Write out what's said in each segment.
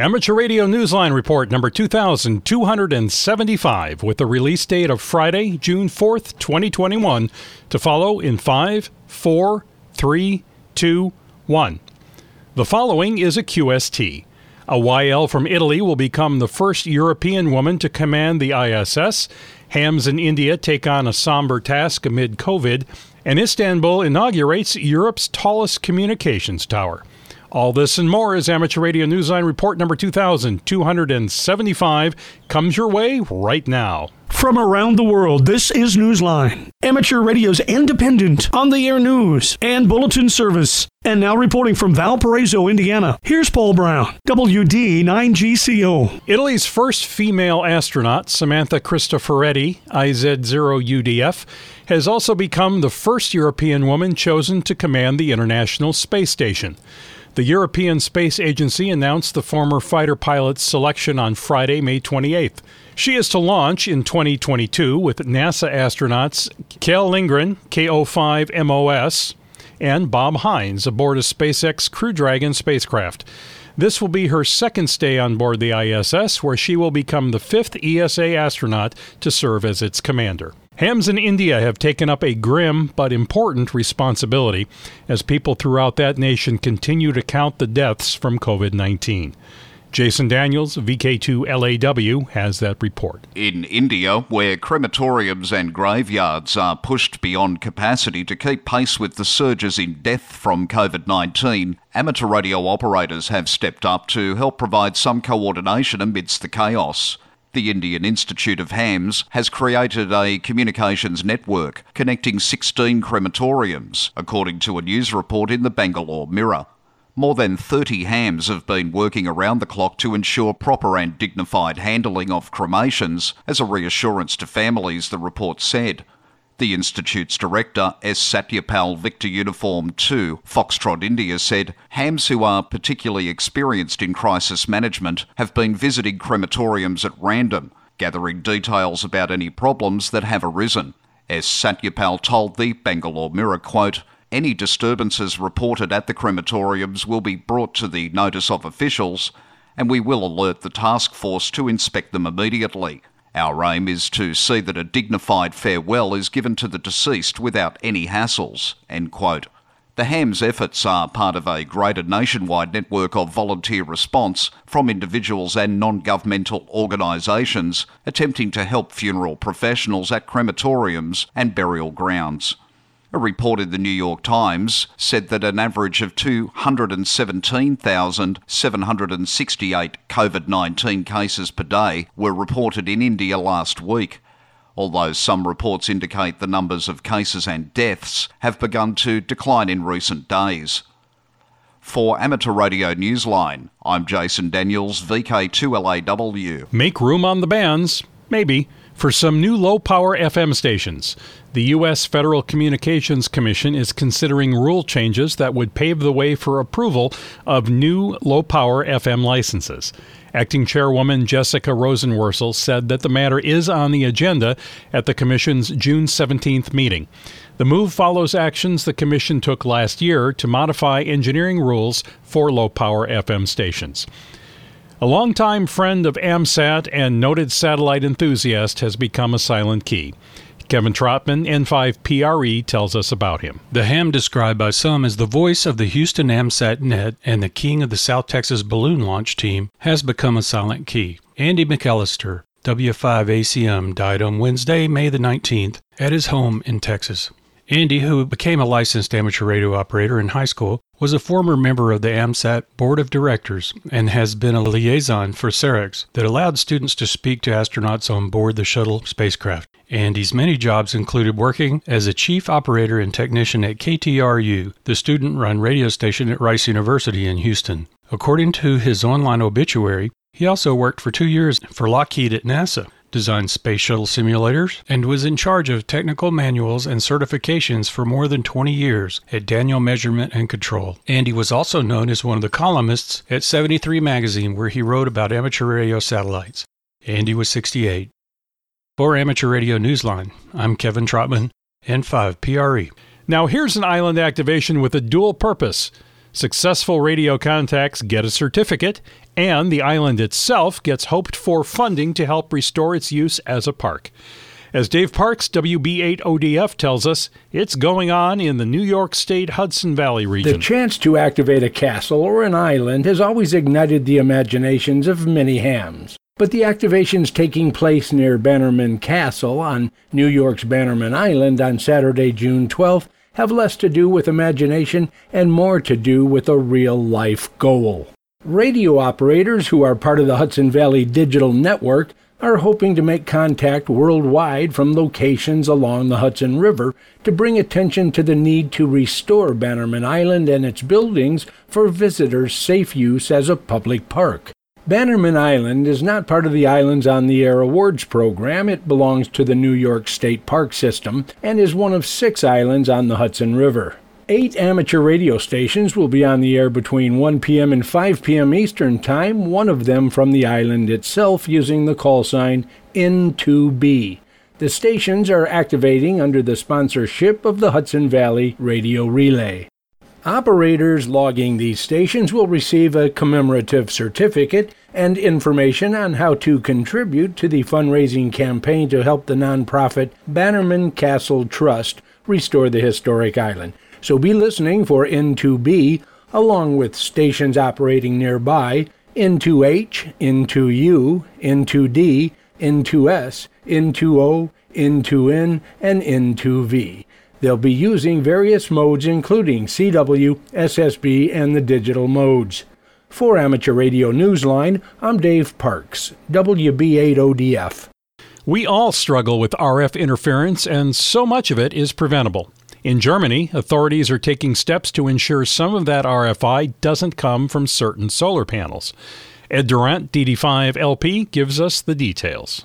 Amateur Radio Newsline Report number 2275 with the release date of Friday, June 4th, 2021 to follow in 5, 4, 3, 2, 1. The following is a QST. A YL from Italy will become the first European woman to command the ISS. Hams in India take on a somber task amid COVID. And Istanbul inaugurates Europe's tallest communications tower. All this and more as Amateur Radio Newsline Report number 2275 comes your way right now. From around the world, this is Newsline, amateur radio's independent, on the air news and bulletin service. And now reporting from Valparaiso, Indiana, here's Paul Brown, WD9GCO. Italy's first female astronaut, Samantha Cristoforetti, IZ0UDF, has also become the first European woman chosen to command the International Space Station. The European Space Agency announced the former fighter pilot's selection on Friday, May 28th. She is to launch in 2022 with NASA astronauts Kjell Lindgren, KO5MOS, and Bob Hines aboard a SpaceX Crew Dragon spacecraft. This will be her second stay on board the ISS, where she will become the fifth ESA astronaut to serve as its commander. Hams in India have taken up a grim but important responsibility as people throughout that nation continue to count the deaths from COVID 19. Jason Daniels, VK2LAW, has that report. In India, where crematoriums and graveyards are pushed beyond capacity to keep pace with the surges in death from COVID 19, amateur radio operators have stepped up to help provide some coordination amidst the chaos. The Indian Institute of Hams has created a communications network connecting 16 crematoriums, according to a news report in the Bangalore Mirror. More than 30 hams have been working around the clock to ensure proper and dignified handling of cremations as a reassurance to families, the report said. The Institute's director, S. Satyapal Victor Uniform 2, Foxtrot India, said hams who are particularly experienced in crisis management have been visiting crematoriums at random, gathering details about any problems that have arisen. S. Satyapal told the Bangalore Mirror, quote, any disturbances reported at the crematoriums will be brought to the notice of officials, and we will alert the task force to inspect them immediately. Our aim is to see that a dignified farewell is given to the deceased without any hassles. End quote. The HAMS efforts are part of a greater nationwide network of volunteer response from individuals and non governmental organisations attempting to help funeral professionals at crematoriums and burial grounds. A report in the New York Times said that an average of 217,768 COVID 19 cases per day were reported in India last week. Although some reports indicate the numbers of cases and deaths have begun to decline in recent days. For Amateur Radio Newsline, I'm Jason Daniels, VK2LAW. Make room on the bands, maybe, for some new low power FM stations. The U.S. Federal Communications Commission is considering rule changes that would pave the way for approval of new low power FM licenses. Acting Chairwoman Jessica Rosenworcel said that the matter is on the agenda at the Commission's June 17th meeting. The move follows actions the Commission took last year to modify engineering rules for low power FM stations. A longtime friend of AMSAT and noted satellite enthusiast has become a silent key. Kevin Trotman, N5PRE, tells us about him. The ham described by some as the voice of the Houston AMSAT net and the king of the South Texas balloon launch team has become a silent key. Andy McAllister, W5ACM, died on Wednesday, May the 19th, at his home in Texas. Andy, who became a licensed amateur radio operator in high school, was a former member of the AMSAT Board of Directors and has been a liaison for SAREX that allowed students to speak to astronauts on board the shuttle spacecraft. Andy's many jobs included working as a chief operator and technician at KTRU, the student run radio station at Rice University in Houston. According to his online obituary, he also worked for two years for Lockheed at NASA designed space shuttle simulators, and was in charge of technical manuals and certifications for more than 20 years at Daniel Measurement and Control. Andy was also known as one of the columnists at 73 magazine where he wrote about amateur radio satellites. Andy was 68. For Amateur Radio Newsline, I'm Kevin Trotman, N5 PRE. Now here's an island activation with a dual purpose. Successful radio contacts get a certificate, and the island itself gets hoped for funding to help restore its use as a park. As Dave Parks, WB8ODF, tells us, it's going on in the New York State Hudson Valley region. The chance to activate a castle or an island has always ignited the imaginations of many hams. But the activations taking place near Bannerman Castle on New York's Bannerman Island on Saturday, June 12th, have less to do with imagination and more to do with a real life goal. Radio operators who are part of the Hudson Valley Digital Network are hoping to make contact worldwide from locations along the Hudson River to bring attention to the need to restore Bannerman Island and its buildings for visitors' safe use as a public park. Bannerman Island is not part of the Islands on the Air Awards program. It belongs to the New York State Park System and is one of six islands on the Hudson River. Eight amateur radio stations will be on the air between 1 p.m. and 5 p.m. Eastern Time, one of them from the island itself using the call sign N2B. The stations are activating under the sponsorship of the Hudson Valley Radio Relay. Operators logging these stations will receive a commemorative certificate and information on how to contribute to the fundraising campaign to help the nonprofit Bannerman Castle Trust restore the historic island. So be listening for N2B along with stations operating nearby N2H, N2U, N2D, N2S, N2O, N2N, and N2V. They'll be using various modes including CW, SSB, and the digital modes. For Amateur Radio Newsline, I'm Dave Parks, WB8ODF. We all struggle with RF interference, and so much of it is preventable. In Germany, authorities are taking steps to ensure some of that RFI doesn't come from certain solar panels. Ed Durrant, DD5 LP, gives us the details.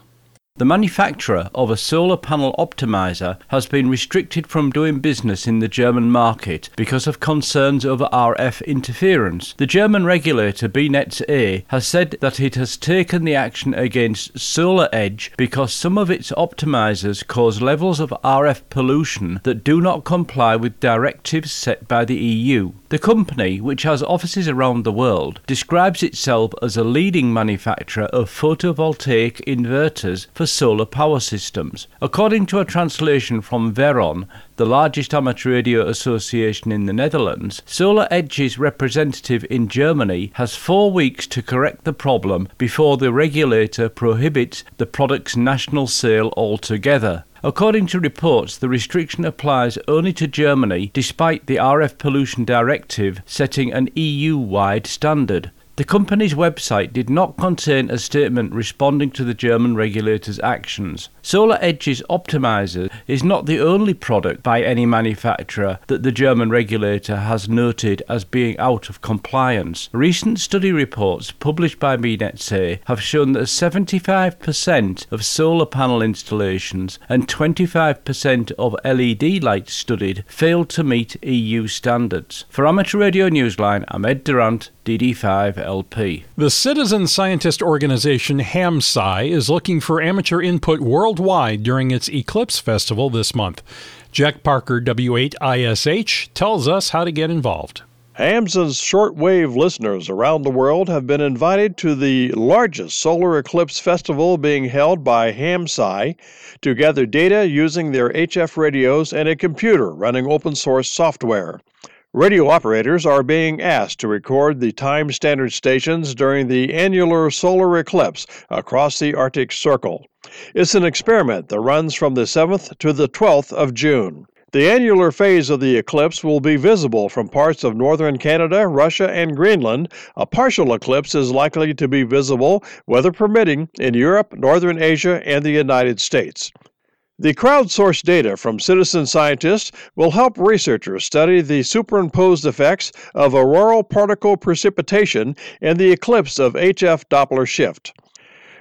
The manufacturer of a solar panel optimizer has been restricted from doing business in the German market because of concerns over RF interference. The German regulator BNetzA has said that it has taken the action against Solar Edge because some of its optimizers cause levels of RF pollution that do not comply with directives set by the EU. The company, which has offices around the world, describes itself as a leading manufacturer of photovoltaic inverters for solar power systems. According to a translation from Veron, the largest amateur radio association in the Netherlands, Solar Edge's representative in Germany has four weeks to correct the problem before the regulator prohibits the product's national sale altogether. According to reports, the restriction applies only to Germany despite the RF Pollution Directive setting an EU wide standard. The company's website did not contain a statement responding to the German regulator's actions. Solar Edge's optimizer is not the only product by any manufacturer that the German regulator has noted as being out of compliance. Recent study reports published by BNetzA have shown that 75% of solar panel installations and 25% of LED lights studied failed to meet EU standards. For Amateur Radio Newsline, I'm Ed Durrant, DD5LP. The citizen scientist organization HamSci is looking for amateur input worldwide during its Eclipse Festival this month. Jack Parker, W8ISH, tells us how to get involved. HAMS's shortwave listeners around the world have been invited to the largest solar eclipse festival being held by HamSci to gather data using their HF radios and a computer running open source software. Radio operators are being asked to record the time standard stations during the annular solar eclipse across the Arctic Circle. It's an experiment that runs from the 7th to the 12th of June. The annular phase of the eclipse will be visible from parts of northern Canada, Russia, and Greenland. A partial eclipse is likely to be visible, weather permitting, in Europe, northern Asia, and the United States. The crowdsourced data from citizen scientists will help researchers study the superimposed effects of auroral particle precipitation and the eclipse of HF Doppler shift.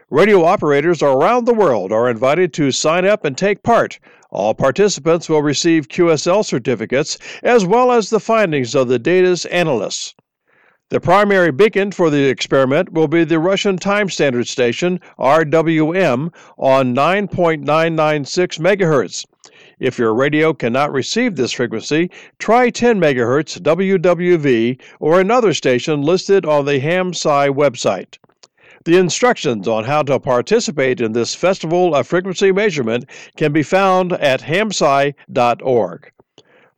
Radio operators around the world are invited to sign up and take part. All participants will receive QSL certificates as well as the findings of the data's analysts. The primary beacon for the experiment will be the Russian Time Standard Station, RWM, on 9.996 MHz. If your radio cannot receive this frequency, try 10 MHz WWV or another station listed on the HamSci website. The instructions on how to participate in this festival of frequency measurement can be found at hamsci.org.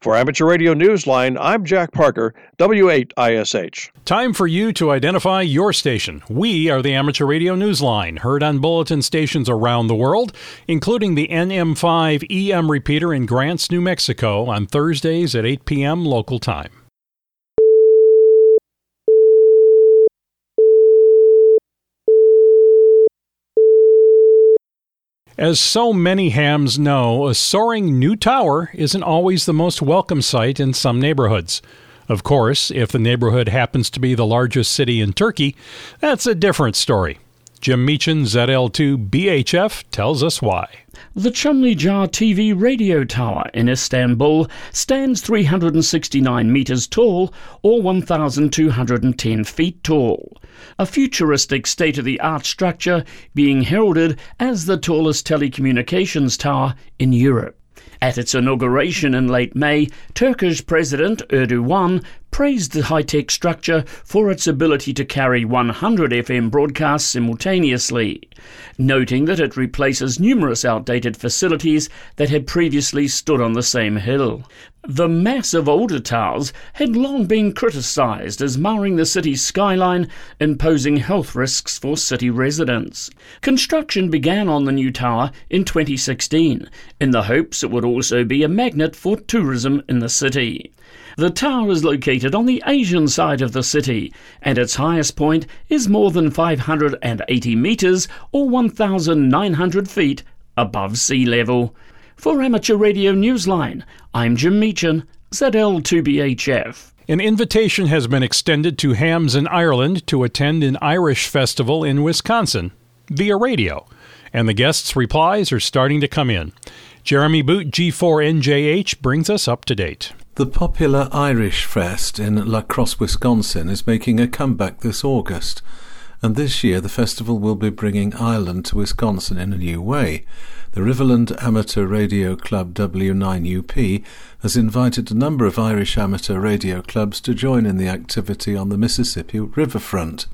For Amateur Radio Newsline, I'm Jack Parker, W8ISH. Time for you to identify your station. We are the Amateur Radio Newsline, heard on bulletin stations around the world, including the NM5 EM repeater in Grants, New Mexico, on Thursdays at 8 p.m. local time. As so many hams know, a soaring new tower isn't always the most welcome sight in some neighborhoods. Of course, if the neighborhood happens to be the largest city in Turkey, that's a different story. Jim Meachen, ZL2 BHF, tells us why. The Çamlıca TV radio tower in Istanbul stands 369 metres tall or 1,210 feet tall. A futuristic state of the art structure being heralded as the tallest telecommunications tower in Europe. At its inauguration in late May, Turkish President Erdogan praised the high tech structure for its ability to carry 100 FM broadcasts simultaneously, noting that it replaces numerous outdated facilities that had previously stood on the same hill. The mass of older towers had long been criticised as marring the city's skyline and posing health risks for city residents. Construction began on the new tower in 2016 in the hopes it would also be a magnet for tourism in the city. The tower is located on the Asian side of the city, and its highest point is more than 580 metres or 1,900 feet above sea level. For Amateur Radio Newsline, I'm Jim Meachen, ZL2BHF. An invitation has been extended to hams in Ireland to attend an Irish festival in Wisconsin via radio, and the guests' replies are starting to come in. Jeremy Boot, G4NJH, brings us up to date. The popular Irish Fest in La Crosse, Wisconsin is making a comeback this August, and this year the festival will be bringing Ireland to Wisconsin in a new way. The Riverland Amateur Radio Club W9UP has invited a number of Irish amateur radio clubs to join in the activity on the Mississippi riverfront.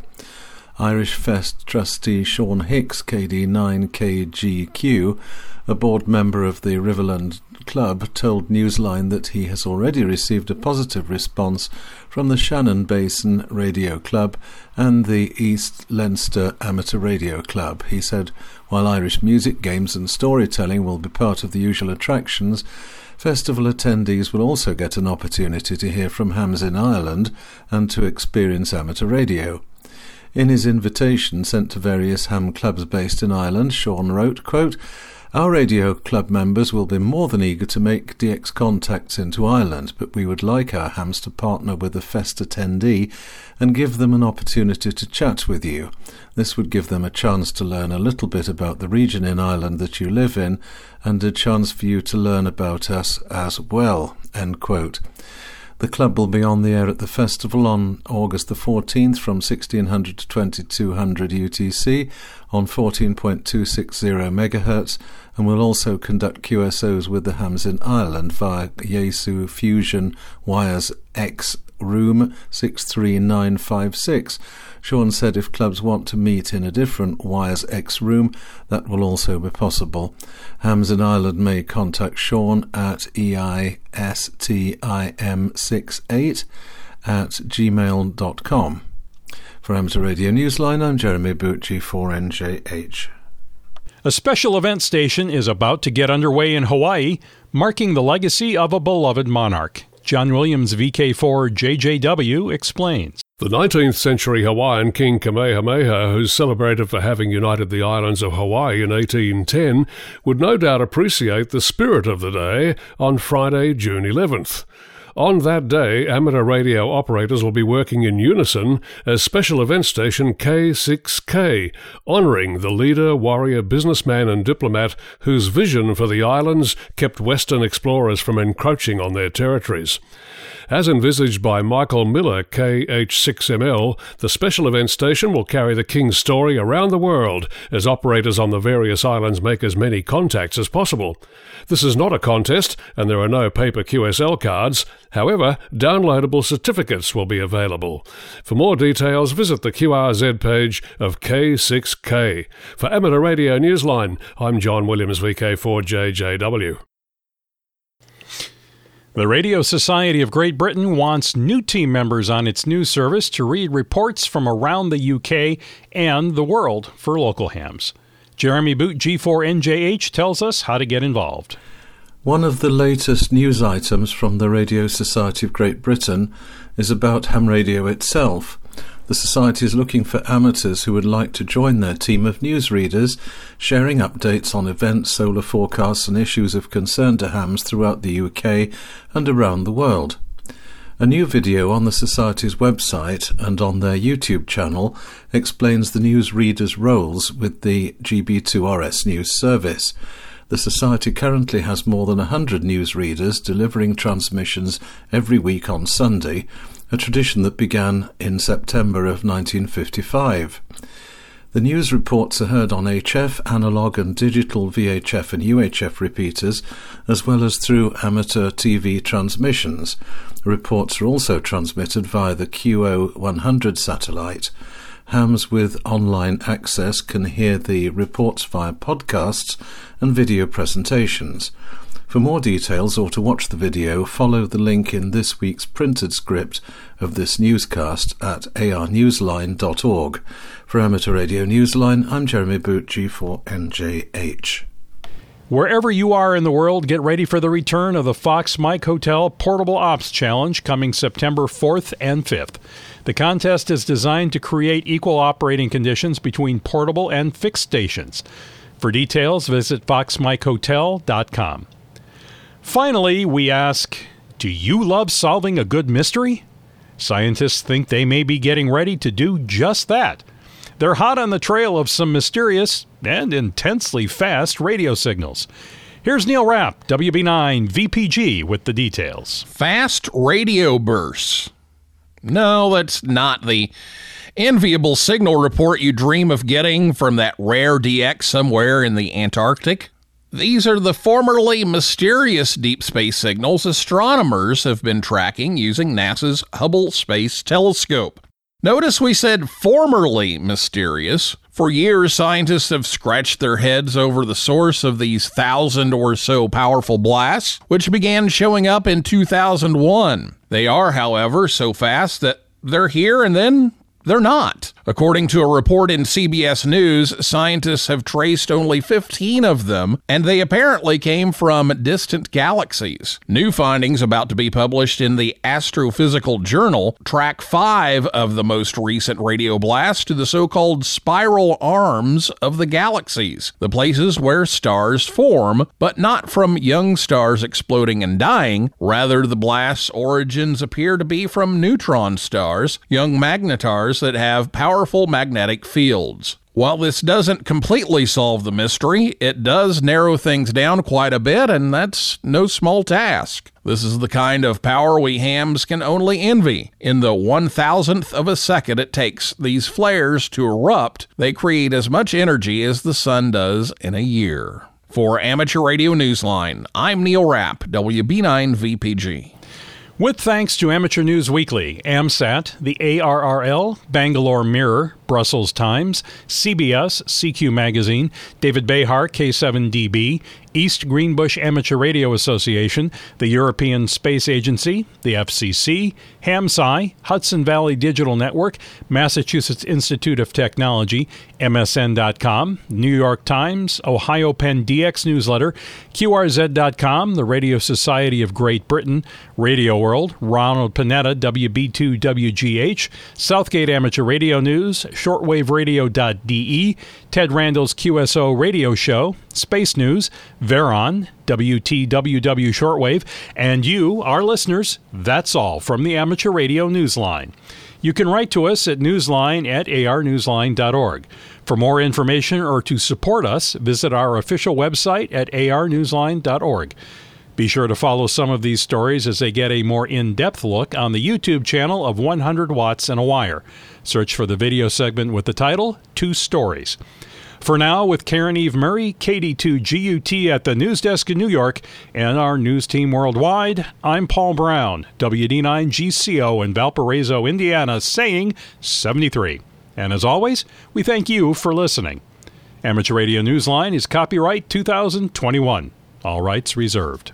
Irish Fest trustee Sean Hicks, KD9KGQ, a board member of the Riverland Club, told Newsline that he has already received a positive response from the Shannon Basin Radio Club and the East Leinster Amateur Radio Club. He said, while Irish music, games, and storytelling will be part of the usual attractions, Festival attendees will also get an opportunity to hear from hams in Ireland and to experience amateur radio. In his invitation sent to various ham clubs based in Ireland, Sean wrote, quote, our radio club members will be more than eager to make DX contacts into Ireland, but we would like our hams to partner with a Fest attendee and give them an opportunity to chat with you. This would give them a chance to learn a little bit about the region in Ireland that you live in and a chance for you to learn about us as well. End quote. The club will be on the air at the festival on August the 14th from 1600 to 2200 UTC on 14.260 MHz and will also conduct QSOs with the hams in Ireland via Yaesu Fusion Wires X Room 63956. Sean said if clubs want to meet in a different Wires X room, that will also be possible. Hams in Ireland may contact Sean at eistim68 at gmail.com. For Amateur Radio Newsline, I'm Jeremy Boot, G4NJH. A special event station is about to get underway in Hawaii, marking the legacy of a beloved monarch. John Williams VK4 JJW explains. The 19th century Hawaiian King Kamehameha, who's celebrated for having united the islands of Hawaii in 1810, would no doubt appreciate the spirit of the day on Friday, June 11th. On that day, amateur radio operators will be working in unison as special event station K6K, honouring the leader, warrior, businessman, and diplomat whose vision for the islands kept Western explorers from encroaching on their territories. As envisaged by Michael Miller, KH6ML, the special event station will carry the King's story around the world as operators on the various islands make as many contacts as possible. This is not a contest, and there are no paper QSL cards. However, downloadable certificates will be available. For more details, visit the QRZ page of K6K. For Amateur Radio Newsline, I'm John Williams, VK4JJW. The Radio Society of Great Britain wants new team members on its news service to read reports from around the UK and the world for local hams. Jeremy Boot, G4NJH, tells us how to get involved. One of the latest news items from the Radio Society of Great Britain is about ham radio itself. The Society is looking for amateurs who would like to join their team of newsreaders, sharing updates on events, solar forecasts, and issues of concern to hams throughout the UK and around the world. A new video on the Society's website and on their YouTube channel explains the newsreaders' roles with the GB2RS news service. The Society currently has more than 100 newsreaders delivering transmissions every week on Sunday, a tradition that began in September of 1955. The news reports are heard on HF, analog and digital VHF and UHF repeaters, as well as through amateur TV transmissions. Reports are also transmitted via the QO 100 satellite. Hams with online access can hear the reports via podcasts and video presentations. For more details or to watch the video, follow the link in this week's printed script of this newscast at arnewsline.org. For Amateur Radio Newsline, I'm Jeremy Boot, G4NJH. Wherever you are in the world, get ready for the return of the Fox Mike Hotel Portable Ops Challenge coming September 4th and 5th. The contest is designed to create equal operating conditions between portable and fixed stations. For details, visit foxmikehotel.com. Finally, we ask Do you love solving a good mystery? Scientists think they may be getting ready to do just that. They're hot on the trail of some mysterious and intensely fast radio signals. Here's Neil Rapp, WB9 VPG, with the details. Fast radio bursts. No, that's not the enviable signal report you dream of getting from that rare DX somewhere in the Antarctic. These are the formerly mysterious deep space signals astronomers have been tracking using NASA's Hubble Space Telescope. Notice we said formerly mysterious. For years, scientists have scratched their heads over the source of these thousand or so powerful blasts, which began showing up in 2001. They are, however, so fast that they're here and then they're not. According to a report in CBS News, scientists have traced only 15 of them, and they apparently came from distant galaxies. New findings about to be published in the Astrophysical Journal track five of the most recent radio blasts to the so called spiral arms of the galaxies, the places where stars form, but not from young stars exploding and dying. Rather, the blast's origins appear to be from neutron stars, young magnetars that have powerful magnetic fields. While this doesn't completely solve the mystery, it does narrow things down quite a bit, and that's no small task. This is the kind of power we hams can only envy. In the one thousandth of a second it takes these flares to erupt, they create as much energy as the sun does in a year. For Amateur Radio Newsline, I'm Neil Rapp, WB9 VPG. With thanks to Amateur News Weekly, AMSAT, the ARRL, Bangalore Mirror, Brussels Times, CBS, CQ Magazine, David Behar, K7DB, East Greenbush Amateur Radio Association, the European Space Agency, the FCC, HamSci, Hudson Valley Digital Network, Massachusetts Institute of Technology, MSN.com, New York Times, Ohio Penn DX Newsletter, QRZ.com, the Radio Society of Great Britain, Radio World, Ronald Panetta, WB2WGH, Southgate Amateur Radio News, shortwaveradio.de, Ted Randall's QSO radio show, Space News, Veron, WTWW Shortwave, and you, our listeners. That's all from the Amateur Radio Newsline. You can write to us at newsline at arnewsline.org. For more information or to support us, visit our official website at arnewsline.org. Be sure to follow some of these stories as they get a more in depth look on the YouTube channel of 100 Watts and a Wire. Search for the video segment with the title Two Stories. For now, with Caryn Eve Murray, KD2GUT at the news desk in New York, and our news team worldwide, I'm Paul Brown, WD9GCO in Valparaiso, Indiana, saying 73. And as always, we thank you for listening. Amateur Radio Newsline is copyright 2021. All rights reserved.